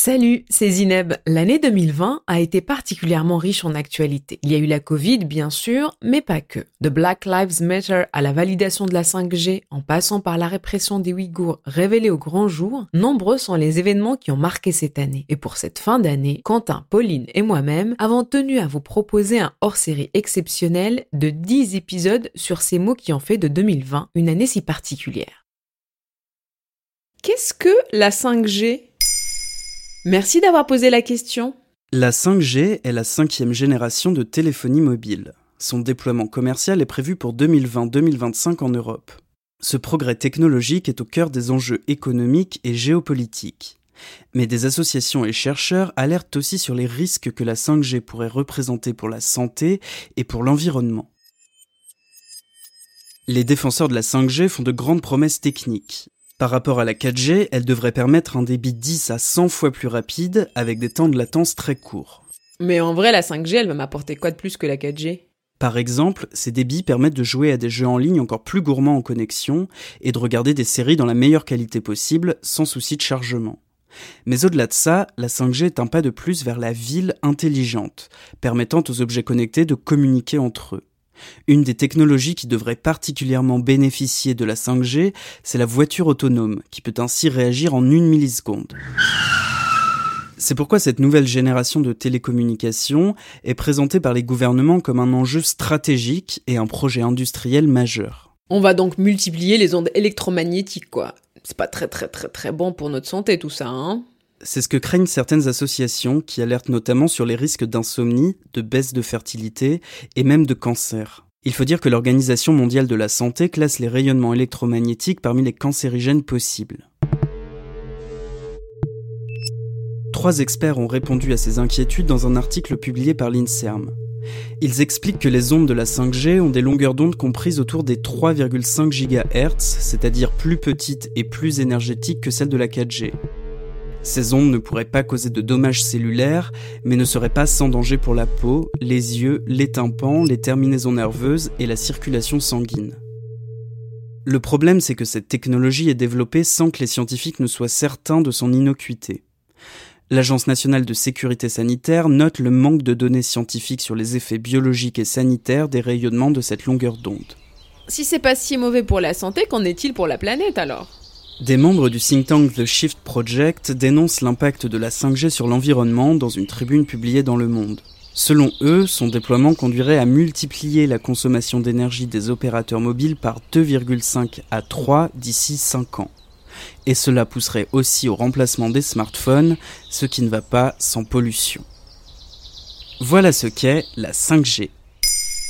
Salut, c'est Zineb. L'année 2020 a été particulièrement riche en actualité. Il y a eu la Covid, bien sûr, mais pas que. De Black Lives Matter à la validation de la 5G, en passant par la répression des Ouïghours révélée au grand jour, nombreux sont les événements qui ont marqué cette année. Et pour cette fin d'année, Quentin, Pauline et moi-même avons tenu à vous proposer un hors-série exceptionnel de 10 épisodes sur ces mots qui ont fait de 2020 une année si particulière. Qu'est-ce que la 5G Merci d'avoir posé la question. La 5G est la cinquième génération de téléphonie mobile. Son déploiement commercial est prévu pour 2020-2025 en Europe. Ce progrès technologique est au cœur des enjeux économiques et géopolitiques. Mais des associations et chercheurs alertent aussi sur les risques que la 5G pourrait représenter pour la santé et pour l'environnement. Les défenseurs de la 5G font de grandes promesses techniques. Par rapport à la 4G, elle devrait permettre un débit 10 à 100 fois plus rapide avec des temps de latence très courts. Mais en vrai, la 5G, elle va m'apporter quoi de plus que la 4G Par exemple, ces débits permettent de jouer à des jeux en ligne encore plus gourmands en connexion et de regarder des séries dans la meilleure qualité possible sans souci de chargement. Mais au-delà de ça, la 5G est un pas de plus vers la ville intelligente, permettant aux objets connectés de communiquer entre eux. Une des technologies qui devrait particulièrement bénéficier de la 5G, c'est la voiture autonome, qui peut ainsi réagir en une milliseconde. C'est pourquoi cette nouvelle génération de télécommunications est présentée par les gouvernements comme un enjeu stratégique et un projet industriel majeur. On va donc multiplier les ondes électromagnétiques, quoi. C'est pas très très très très bon pour notre santé tout ça, hein c'est ce que craignent certaines associations qui alertent notamment sur les risques d'insomnie, de baisse de fertilité et même de cancer. Il faut dire que l'Organisation mondiale de la santé classe les rayonnements électromagnétiques parmi les cancérigènes possibles. Trois experts ont répondu à ces inquiétudes dans un article publié par l'INSERM. Ils expliquent que les ondes de la 5G ont des longueurs d'onde comprises autour des 3,5 GHz, c'est-à-dire plus petites et plus énergétiques que celles de la 4G. Ces ondes ne pourraient pas causer de dommages cellulaires, mais ne seraient pas sans danger pour la peau, les yeux, les tympans, les terminaisons nerveuses et la circulation sanguine. Le problème, c'est que cette technologie est développée sans que les scientifiques ne soient certains de son innocuité. L'Agence nationale de sécurité sanitaire note le manque de données scientifiques sur les effets biologiques et sanitaires des rayonnements de cette longueur d'onde. Si c'est pas si mauvais pour la santé, qu'en est-il pour la planète alors? Des membres du think tank The Shift Project dénoncent l'impact de la 5G sur l'environnement dans une tribune publiée dans Le Monde. Selon eux, son déploiement conduirait à multiplier la consommation d'énergie des opérateurs mobiles par 2,5 à 3 d'ici 5 ans. Et cela pousserait aussi au remplacement des smartphones, ce qui ne va pas sans pollution. Voilà ce qu'est la 5G.